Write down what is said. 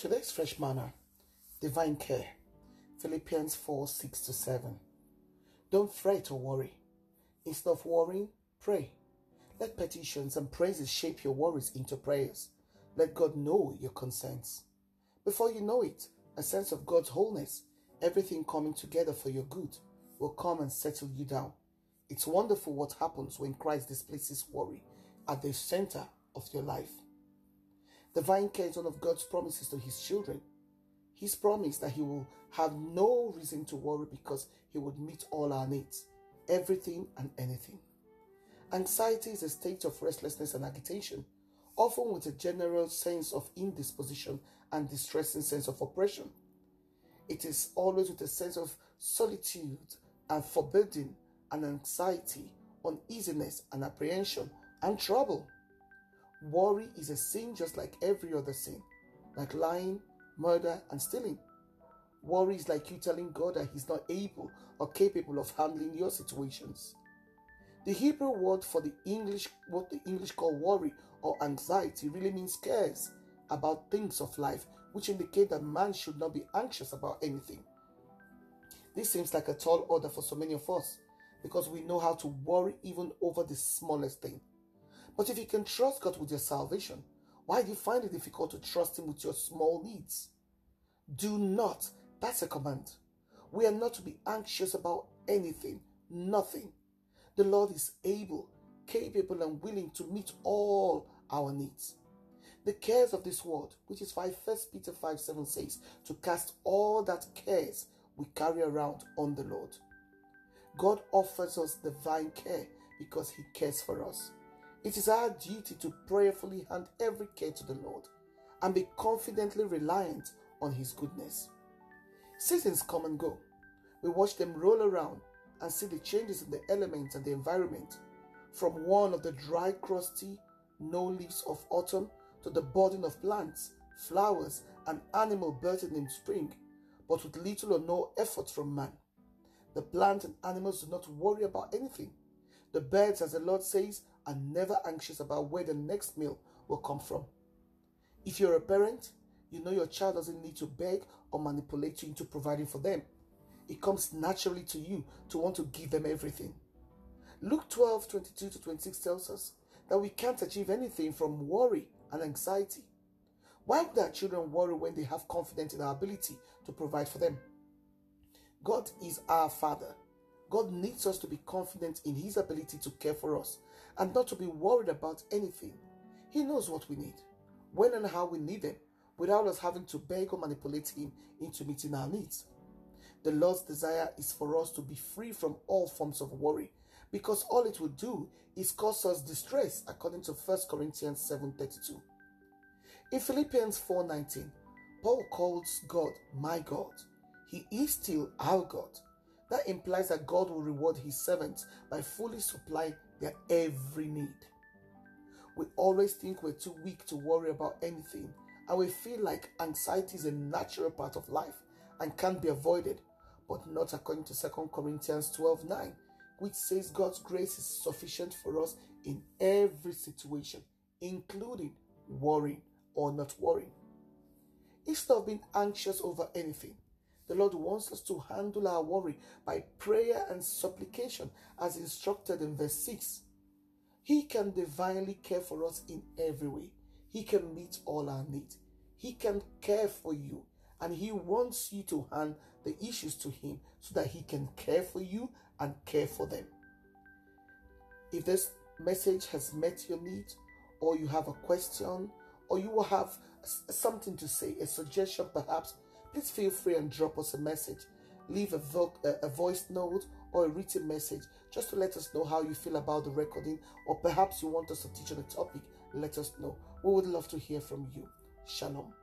Today's fresh manna, divine care. Philippians 4 6 to 7. Don't fret or worry. Instead of worrying, pray. Let petitions and praises shape your worries into prayers. Let God know your concerns. Before you know it, a sense of God's wholeness, everything coming together for your good, will come and settle you down. It's wonderful what happens when Christ displaces worry at the center of your life. Divine care is one of God's promises to his children. His promise that he will have no reason to worry because he would meet all our needs, everything and anything. Anxiety is a state of restlessness and agitation, often with a general sense of indisposition and distressing sense of oppression. It is always with a sense of solitude and foreboding and anxiety, uneasiness and apprehension and trouble. Worry is a sin just like every other sin, like lying, murder, and stealing. Worry is like you telling God that He's not able or capable of handling your situations. The Hebrew word for the English, what the English call worry or anxiety, really means cares about things of life, which indicate that man should not be anxious about anything. This seems like a tall order for so many of us because we know how to worry even over the smallest thing. But if you can trust God with your salvation, why do you find it difficult to trust Him with your small needs? Do not. That's a command. We are not to be anxious about anything, nothing. The Lord is able, capable, and willing to meet all our needs. The cares of this world, which is why 1 Peter 5 7 says, to cast all that cares we carry around on the Lord. God offers us divine care because He cares for us. It is our duty to prayerfully hand every care to the Lord and be confidently reliant on His goodness. Seasons come and go. We watch them roll around and see the changes in the elements and the environment, from one of the dry, crusty, no leaves of autumn to the budding of plants, flowers, and animal bursting in spring, but with little or no effort from man. The plants and animals do not worry about anything. The birds, as the Lord says, are never anxious about where the next meal will come from. If you're a parent, you know your child doesn't need to beg or manipulate you into providing for them. It comes naturally to you to want to give them everything. Luke 12 22 to 26 tells us that we can't achieve anything from worry and anxiety. Why would our children worry when they have confidence in our ability to provide for them? God is our Father. God needs us to be confident in His ability to care for us and not to be worried about anything. He knows what we need, when and how we need them, without us having to beg or manipulate Him into meeting our needs. The Lord's desire is for us to be free from all forms of worry because all it will do is cause us distress according to 1 Corinthians 7:32. In Philippians 4:19, Paul calls God my God. He is still our God. That implies that God will reward his servants by fully supplying their every need. We always think we're too weak to worry about anything, and we feel like anxiety is a natural part of life and can't be avoided, but not according to 2 Corinthians 12 9, which says God's grace is sufficient for us in every situation, including worrying or not worrying. Instead of being anxious over anything, the Lord wants us to handle our worry by prayer and supplication, as instructed in verse 6. He can divinely care for us in every way. He can meet all our needs. He can care for you. And He wants you to hand the issues to Him so that He can care for you and care for them. If this message has met your need, or you have a question, or you will have something to say, a suggestion perhaps, please feel free and drop us a message. Leave a, vo- a voice note or a written message just to let us know how you feel about the recording, or perhaps you want us to teach on a topic. Let us know. We would love to hear from you. Shalom.